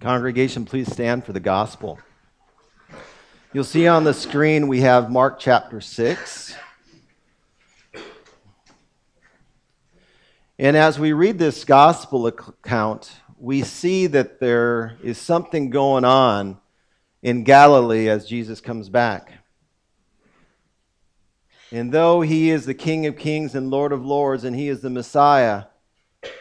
Congregation, please stand for the gospel. You'll see on the screen we have Mark chapter 6. And as we read this gospel account, we see that there is something going on in Galilee as Jesus comes back. And though he is the King of kings and Lord of lords, and he is the Messiah,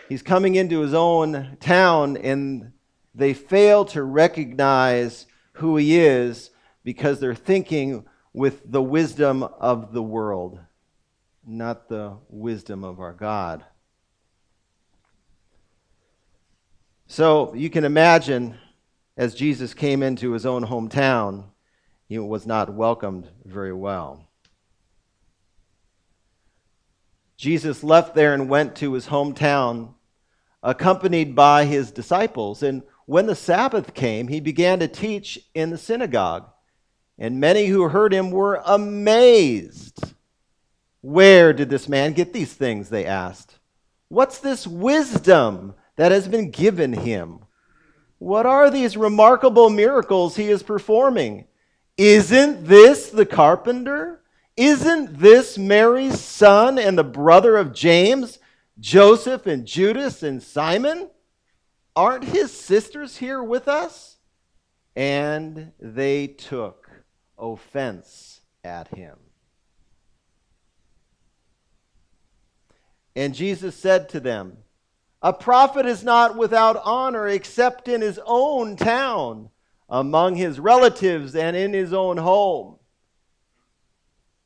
he's coming into his own town, and they fail to recognize who he is because they're thinking with the wisdom of the world, not the wisdom of our God. So you can imagine as Jesus came into his own hometown, he was not welcomed very well. Jesus left there and went to his hometown, accompanied by his disciples. And when the Sabbath came, he began to teach in the synagogue. And many who heard him were amazed. Where did this man get these things? They asked. What's this wisdom that has been given him? What are these remarkable miracles he is performing? Isn't this the carpenter? Isn't this Mary's son and the brother of James, Joseph, and Judas, and Simon? Aren't his sisters here with us? And they took offense at him. And Jesus said to them, A prophet is not without honor except in his own town, among his relatives, and in his own home.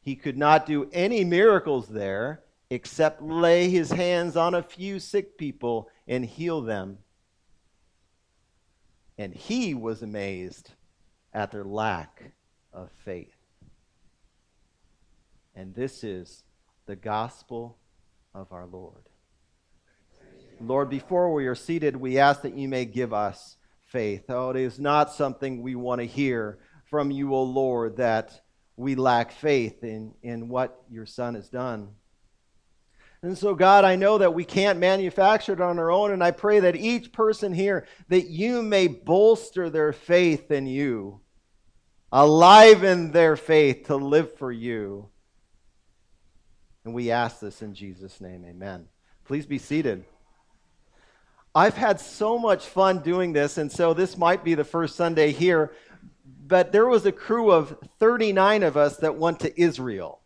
He could not do any miracles there except lay his hands on a few sick people and heal them. And he was amazed at their lack of faith. And this is the gospel of our Lord. Lord, before we are seated, we ask that you may give us faith. Oh, it is not something we want to hear from you, O Lord, that we lack faith in, in what your Son has done. And so, God, I know that we can't manufacture it on our own, and I pray that each person here, that you may bolster their faith in you, aliven their faith to live for you. And we ask this in Jesus' name. Amen. Please be seated. I've had so much fun doing this, and so this might be the first Sunday here but there was a crew of 39 of us that went to Israel.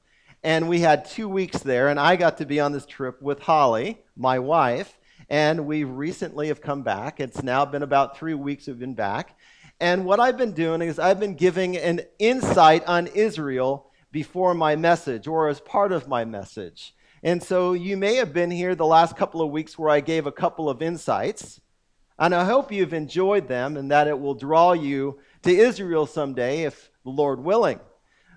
And we had two weeks there, and I got to be on this trip with Holly, my wife, and we recently have come back. It's now been about three weeks we've been back. And what I've been doing is I've been giving an insight on Israel before my message or as part of my message. And so you may have been here the last couple of weeks where I gave a couple of insights. And I hope you've enjoyed them and that it will draw you to Israel someday, if the Lord willing.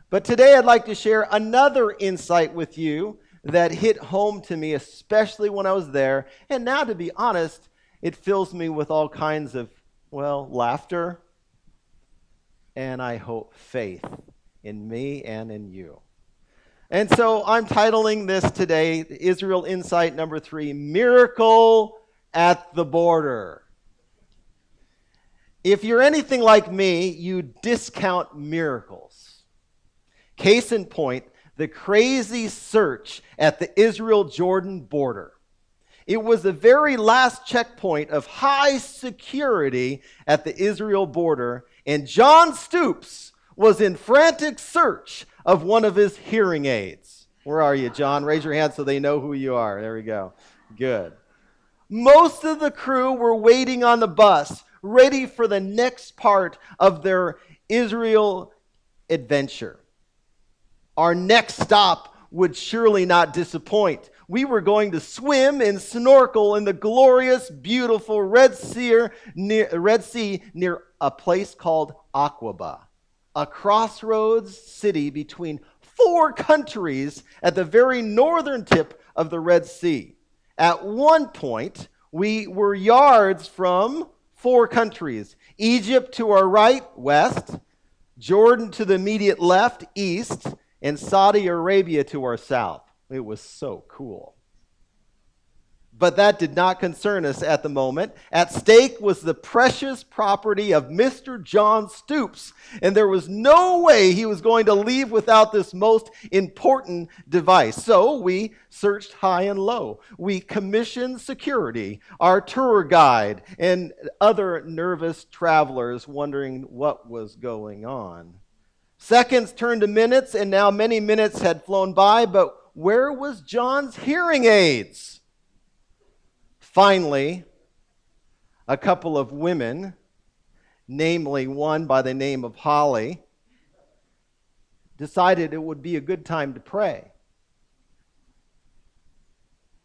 But today I'd like to share another insight with you that hit home to me, especially when I was there. And now, to be honest, it fills me with all kinds of, well, laughter and I hope faith in me and in you. And so I'm titling this today Israel Insight number three Miracle at the Border. If you're anything like me, you discount miracles. Case in point, the crazy search at the Israel Jordan border. It was the very last checkpoint of high security at the Israel border, and John Stoops was in frantic search of one of his hearing aids. Where are you, John? Raise your hand so they know who you are. There we go. Good. Most of the crew were waiting on the bus ready for the next part of their Israel adventure. Our next stop would surely not disappoint. We were going to swim and snorkel in the glorious, beautiful Red Sea near, Red sea near a place called Aqaba, a crossroads city between four countries at the very northern tip of the Red Sea. At one point, we were yards from four countries Egypt to our right, west, Jordan to the immediate left, east, and Saudi Arabia to our south. It was so cool. But that did not concern us at the moment. At stake was the precious property of Mr. John Stoops, and there was no way he was going to leave without this most important device. So we searched high and low. We commissioned security, our tour guide, and other nervous travelers wondering what was going on. Seconds turned to minutes, and now many minutes had flown by, but where was John's hearing aids? Finally, a couple of women, namely one by the name of Holly, decided it would be a good time to pray.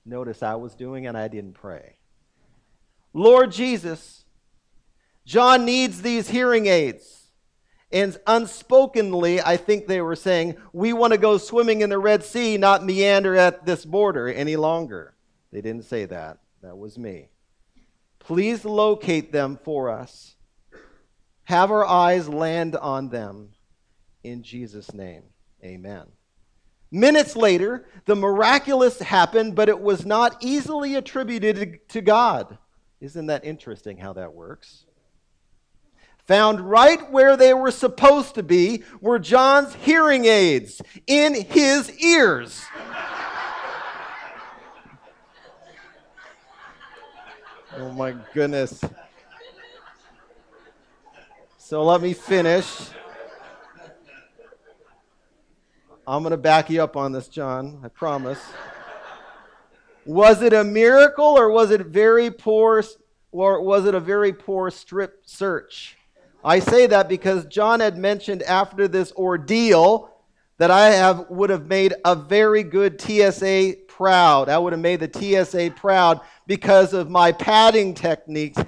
Notice I was doing and I didn't pray. Lord Jesus, John needs these hearing aids. And unspokenly, I think they were saying, We want to go swimming in the Red Sea, not meander at this border any longer. They didn't say that. That was me. Please locate them for us. Have our eyes land on them. In Jesus' name, amen. Minutes later, the miraculous happened, but it was not easily attributed to God. Isn't that interesting how that works? Found right where they were supposed to be were John's hearing aids in his ears. Oh my goodness. So let me finish. I'm going to back you up on this, John. I promise. Was it a miracle or was it very poor or was it a very poor strip search? I say that because John had mentioned after this ordeal that I have would have made a very good TSA proud. I would have made the TSA proud because of my padding techniques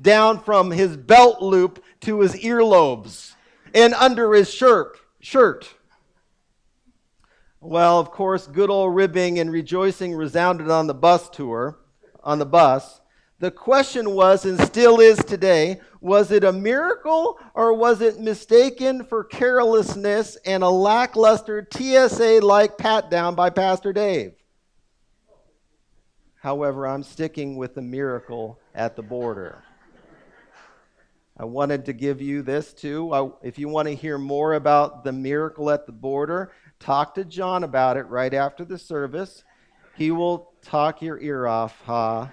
down from his belt loop to his earlobes and under his shirt. shirt. Well, of course, good old ribbing and rejoicing resounded on the bus tour, on the bus. The question was, and still is today, was it a miracle or was it mistaken for carelessness and a lackluster TSA like pat down by Pastor Dave? However, I'm sticking with the miracle at the border. I wanted to give you this too. I, if you want to hear more about the miracle at the border, talk to John about it right after the service. He will talk your ear off, huh?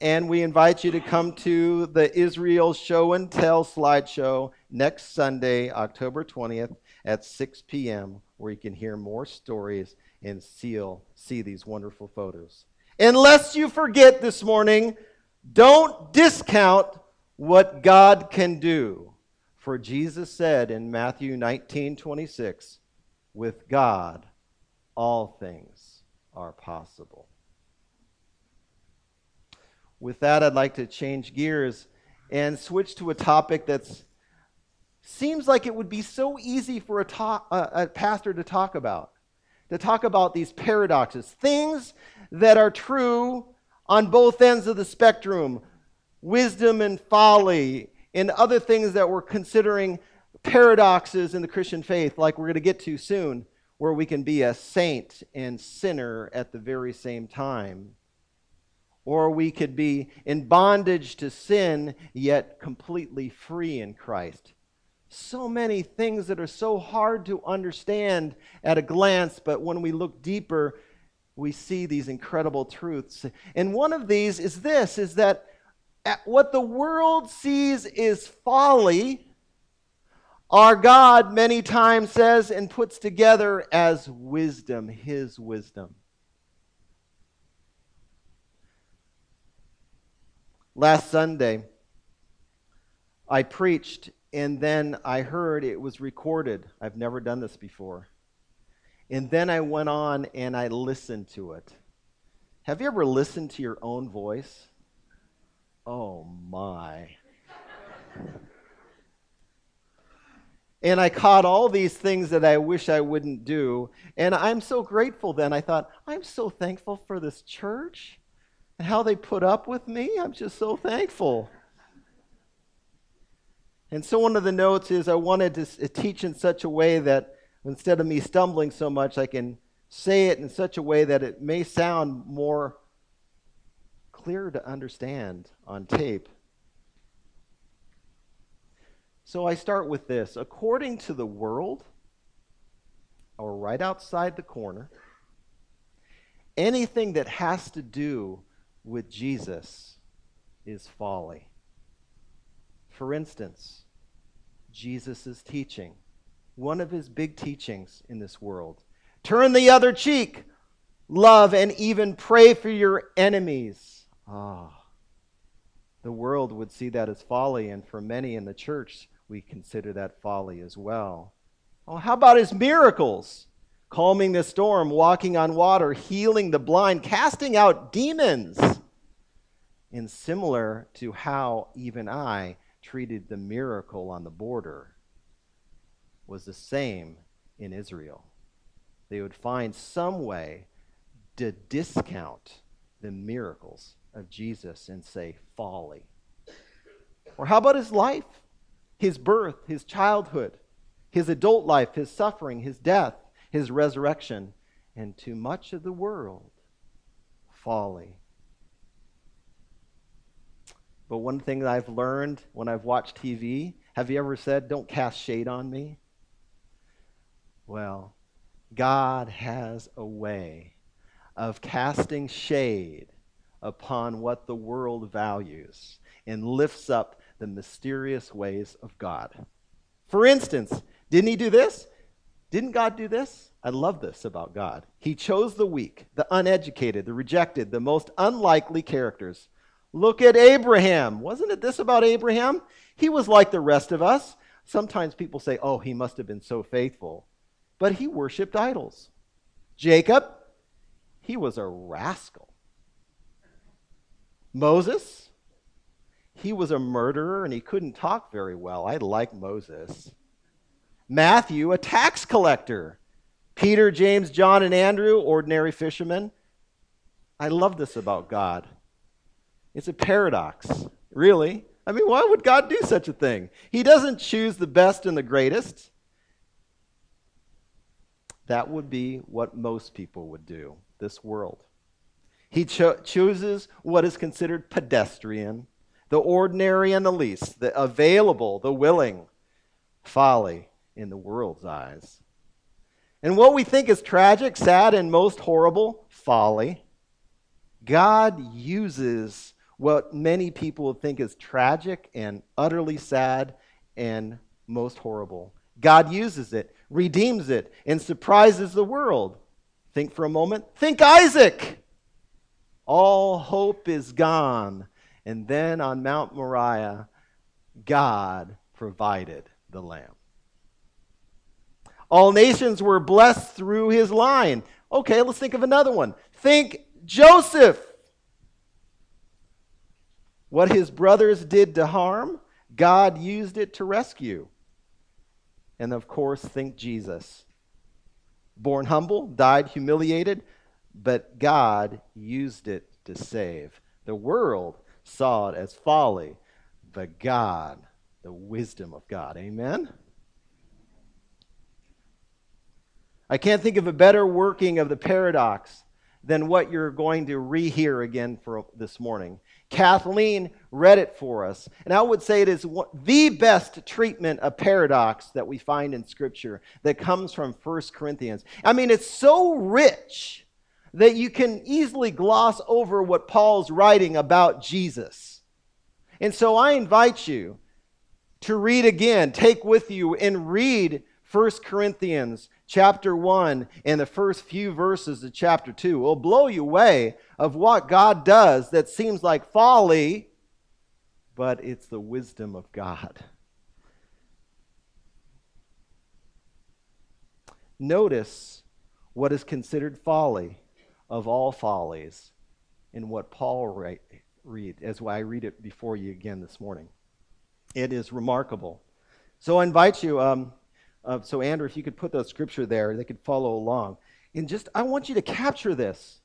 And we invite you to come to the Israel Show and Tell slideshow next Sunday, October 20th at 6 p.m., where you can hear more stories and seal, see these wonderful photos. Unless you forget this morning, don't discount what God can do. For Jesus said in Matthew 19 26, with God, all things are possible. With that, I'd like to change gears and switch to a topic that seems like it would be so easy for a, a pastor to talk about to talk about these paradoxes, things that are true on both ends of the spectrum wisdom and folly, and other things that we're considering paradoxes in the Christian faith, like we're going to get to soon, where we can be a saint and sinner at the very same time. Or we could be in bondage to sin, yet completely free in Christ so many things that are so hard to understand at a glance, but when we look deeper, we see these incredible truths. And one of these is this is that what the world sees is folly, our God many times says and puts together as wisdom, his wisdom. Last Sunday, I preached and then I heard it was recorded. I've never done this before. And then I went on and I listened to it. Have you ever listened to your own voice? Oh my. and I caught all these things that I wish I wouldn't do. And I'm so grateful then. I thought, I'm so thankful for this church and how they put up with me. I'm just so thankful. And so one of the notes is I wanted to teach in such a way that instead of me stumbling so much, I can say it in such a way that it may sound more clear to understand on tape. So I start with this. According to the world, or right outside the corner, anything that has to do with Jesus is folly. For instance, Jesus' teaching, one of his big teachings in this world turn the other cheek, love, and even pray for your enemies. Ah, the world would see that as folly, and for many in the church, we consider that folly as well. Oh, how about his miracles? Calming the storm, walking on water, healing the blind, casting out demons. And similar to how even I treated the miracle on the border was the same in Israel. They would find some way to discount the miracles of Jesus and say folly. Or how about his life? His birth, his childhood, his adult life, his suffering, his death, his resurrection, and to much of the world, folly. But one thing that I've learned when I've watched TV, have you ever said, don't cast shade on me? Well, God has a way of casting shade upon what the world values and lifts up the mysterious ways of God. For instance, didn't he do this? Didn't God do this? I love this about God. He chose the weak, the uneducated, the rejected, the most unlikely characters. Look at Abraham. Wasn't it this about Abraham? He was like the rest of us. Sometimes people say, oh, he must have been so faithful. But he worshiped idols. Jacob, he was a rascal. Moses, he was a murderer and he couldn't talk very well. I like Moses. Matthew, a tax collector. Peter, James, John, and Andrew, ordinary fishermen. I love this about God. It's a paradox, really. I mean, why would God do such a thing? He doesn't choose the best and the greatest. That would be what most people would do, this world. He cho- chooses what is considered pedestrian, the ordinary and the least, the available, the willing, folly in the world's eyes. And what we think is tragic, sad, and most horrible, folly, God uses what many people think is tragic and utterly sad and most horrible. God uses it, redeems it, and surprises the world. Think for a moment. Think Isaac. All hope is gone. And then on Mount Moriah, God provided the lamb. All nations were blessed through his line. Okay, let's think of another one. Think Joseph. What his brothers did to harm, God used it to rescue. And of course, think Jesus. Born humble, died humiliated, but God used it to save. The world saw it as folly, but God, the wisdom of God. Amen? I can't think of a better working of the paradox than what you're going to rehear again for this morning. Kathleen read it for us, and I would say it is the best treatment of paradox that we find in Scripture that comes from 1 Corinthians. I mean, it's so rich that you can easily gloss over what Paul's writing about Jesus. And so I invite you to read again, take with you, and read 1 Corinthians chapter 1 and the first few verses of chapter 2 will blow you away of what God does that seems like folly, but it's the wisdom of God. Notice what is considered folly of all follies in what Paul write, read as I read it before you again this morning. It is remarkable. So I invite you. Um, so, Andrew, if you could put the scripture there, they could follow along. And just, I want you to capture this.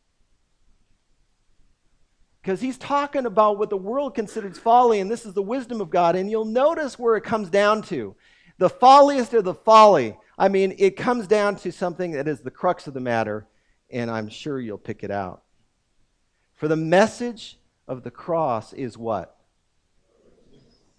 Because he's talking about what the world considers folly, and this is the wisdom of God. And you'll notice where it comes down to. The folliest of the folly. I mean, it comes down to something that is the crux of the matter, and I'm sure you'll pick it out. For the message of the cross is what?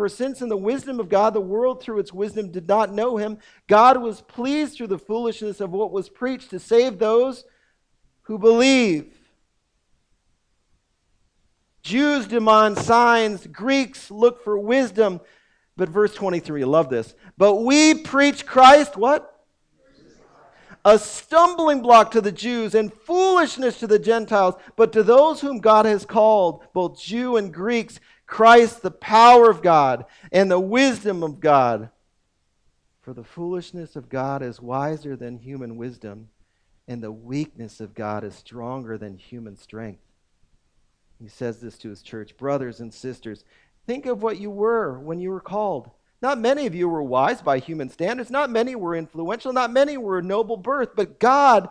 For since in the wisdom of God the world through its wisdom did not know him, God was pleased through the foolishness of what was preached to save those who believe. Jews demand signs, Greeks look for wisdom. But verse 23, I love this. But we preach Christ, what? A stumbling block to the Jews and foolishness to the Gentiles, but to those whom God has called, both Jew and Greeks, Christ, the power of God and the wisdom of God. For the foolishness of God is wiser than human wisdom, and the weakness of God is stronger than human strength. He says this to his church Brothers and sisters, think of what you were when you were called. Not many of you were wise by human standards. Not many were influential. Not many were of noble birth. But God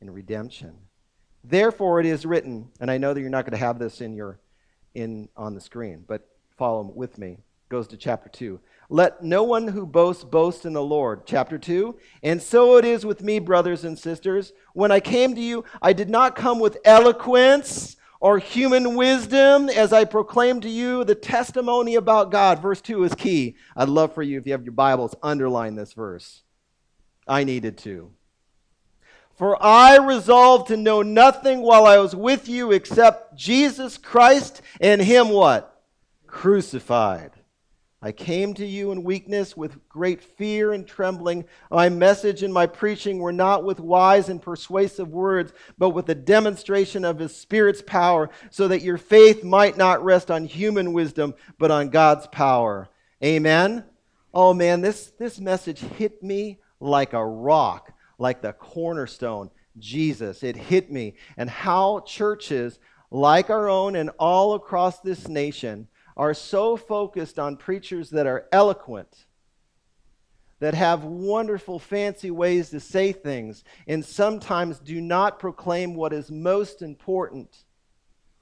and redemption. Therefore it is written, and I know that you're not going to have this in your in on the screen, but follow with me. Goes to chapter 2. Let no one who boasts boast in the Lord. Chapter 2. And so it is with me, brothers and sisters. When I came to you, I did not come with eloquence or human wisdom as I proclaim to you the testimony about God. Verse 2 is key. I'd love for you, if you have your Bibles, underline this verse. I needed to. For I resolved to know nothing while I was with you except Jesus Christ and Him what? Crucified. I came to you in weakness with great fear and trembling. My message and my preaching were not with wise and persuasive words, but with a demonstration of His Spirit's power, so that your faith might not rest on human wisdom, but on God's power. Amen? Oh man, this, this message hit me like a rock like the cornerstone, Jesus. It hit me. And how churches like our own and all across this nation are so focused on preachers that are eloquent, that have wonderful, fancy ways to say things, and sometimes do not proclaim what is most important,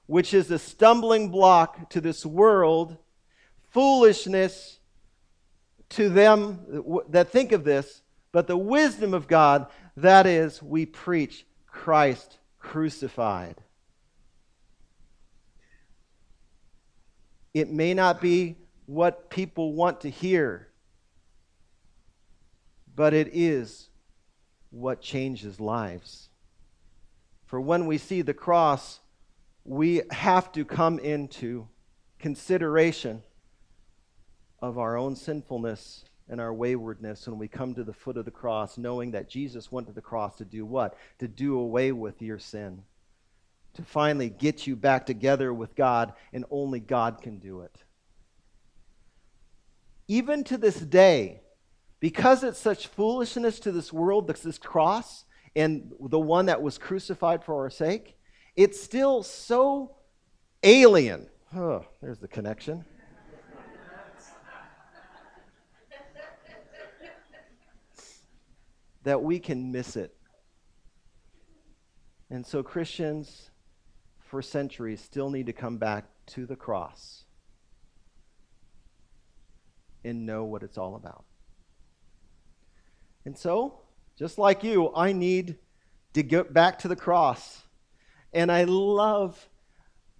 which is a stumbling block to this world, foolishness to them that think of this, but the wisdom of God, that is, we preach Christ crucified. It may not be what people want to hear, but it is what changes lives. For when we see the cross, we have to come into consideration of our own sinfulness and our waywardness when we come to the foot of the cross, knowing that Jesus went to the cross to do what? To do away with your sin, to finally get you back together with God, and only God can do it. Even to this day, because it's such foolishness to this world, this cross, and the one that was crucified for our sake, it's still so alien. Oh, there's the connection. That we can miss it. And so Christians for centuries still need to come back to the cross and know what it's all about. And so, just like you, I need to get back to the cross. And I love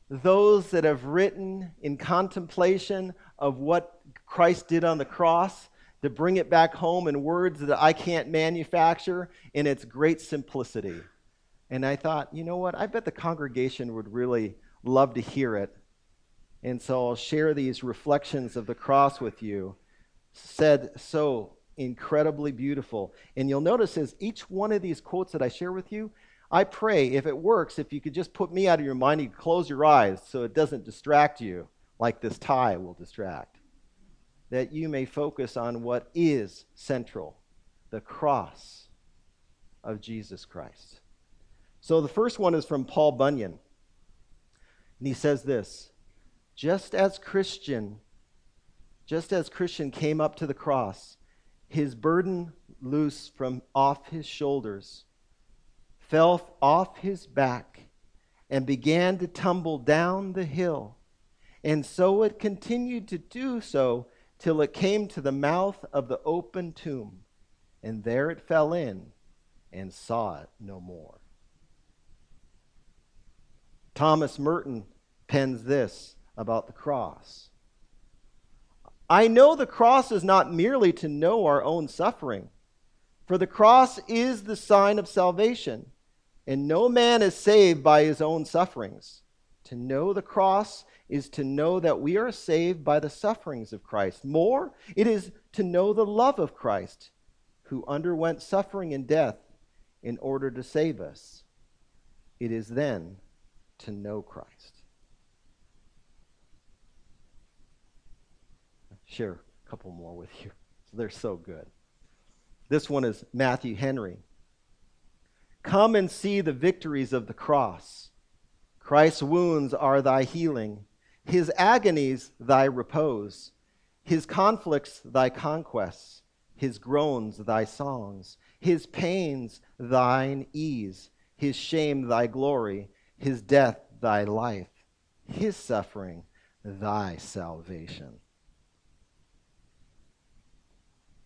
those that have written in contemplation of what Christ did on the cross to bring it back home in words that I can't manufacture in its great simplicity. And I thought, you know what? I bet the congregation would really love to hear it. And so I'll share these reflections of the cross with you, said so incredibly beautiful. And you'll notice as each one of these quotes that I share with you, I pray if it works, if you could just put me out of your mind, you close your eyes so it doesn't distract you like this tie will distract. That you may focus on what is central the cross of Jesus Christ. So the first one is from Paul Bunyan. And he says this just as Christian, just as Christian came up to the cross, his burden loose from off his shoulders, fell off his back, and began to tumble down the hill. And so it continued to do so till it came to the mouth of the open tomb, and there it fell in and saw it no more. Thomas Merton pens this about the cross. I know the cross is not merely to know our own suffering, for the cross is the sign of salvation, and no man is saved by his own sufferings. To know the cross is to know that we are saved by the sufferings of Christ. More, it is to know the love of Christ, who underwent suffering and death in order to save us. It is then to know Christ. share a couple more with you. They're so good. This one is Matthew Henry. Come and see the victories of the cross. Christ's wounds are thy healing, his agonies thy repose, his conflicts thy conquests, his groans thy songs, his pains thine ease, his shame thy glory, his death thy life, his suffering thy salvation.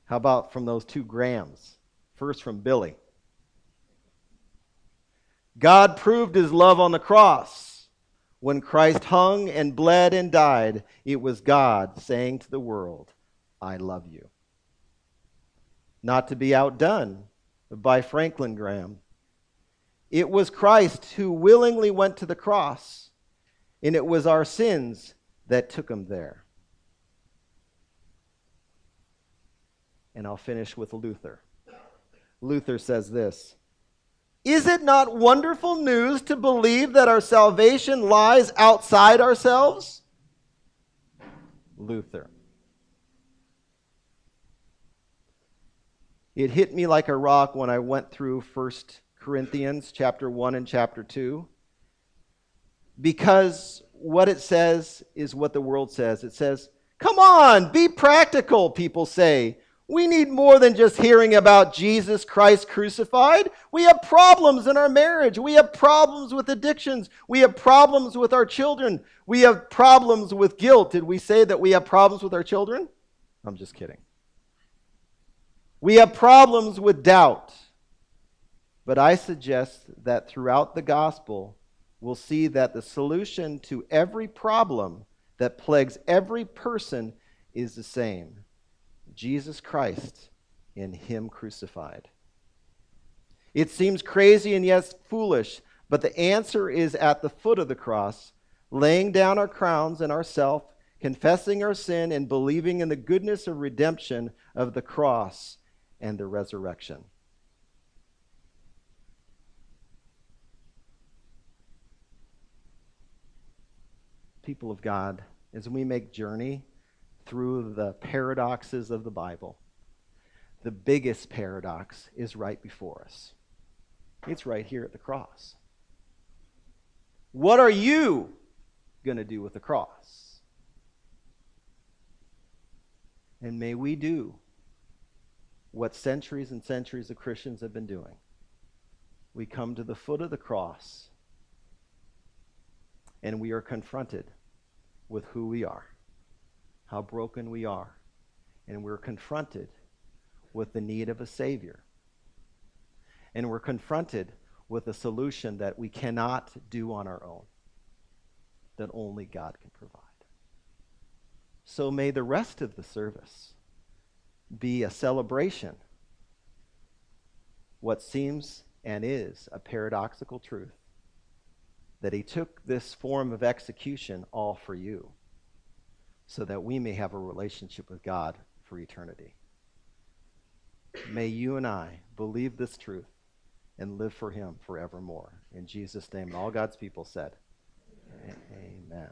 How about from those two Grahams? First from Billy. God proved his love on the cross. When Christ hung and bled and died, it was God saying to the world, I love you. Not to be outdone by Franklin Graham. It was Christ who willingly went to the cross, and it was our sins that took him there. And I'll finish with Luther. Luther says this Is it not wonderful news to believe that our salvation lies outside ourselves? Luther. It hit me like a rock when I went through 1 Corinthians chapter 1 and chapter 2. Because what it says is what the world says. It says, Come on, be practical, people say. We need more than just hearing about Jesus Christ crucified. We have problems in our marriage. We have problems with addictions. We have problems with our children. We have problems with guilt. Did we say that we have problems with our children? I'm just kidding. We have problems with doubt. But I suggest that throughout the gospel, we'll see that the solution to every problem that plagues every person is the same Jesus Christ in Him crucified. It seems crazy and yes, foolish, but the answer is at the foot of the cross, laying down our crowns and ourself, confessing our sin, and believing in the goodness of redemption of the cross and the resurrection. People of God, as we make journey through the paradoxes of the Bible, the biggest paradox is right before us. It's right here at the cross. What are you going to do with the cross? And may we do what centuries and centuries of Christians have been doing. We come to the foot of the cross and we are confronted with who we are how broken we are. And we're confronted with the need of a Savior. And we're confronted with a solution that we cannot do on our own, that only God can provide. So may the rest of the service be a celebration, what seems and is a paradoxical truth, that He took this form of execution all for you so that we may have a relationship with God for eternity. May you and I believe this truth and live for him forevermore. In Jesus' name. And all God's people said, Amen.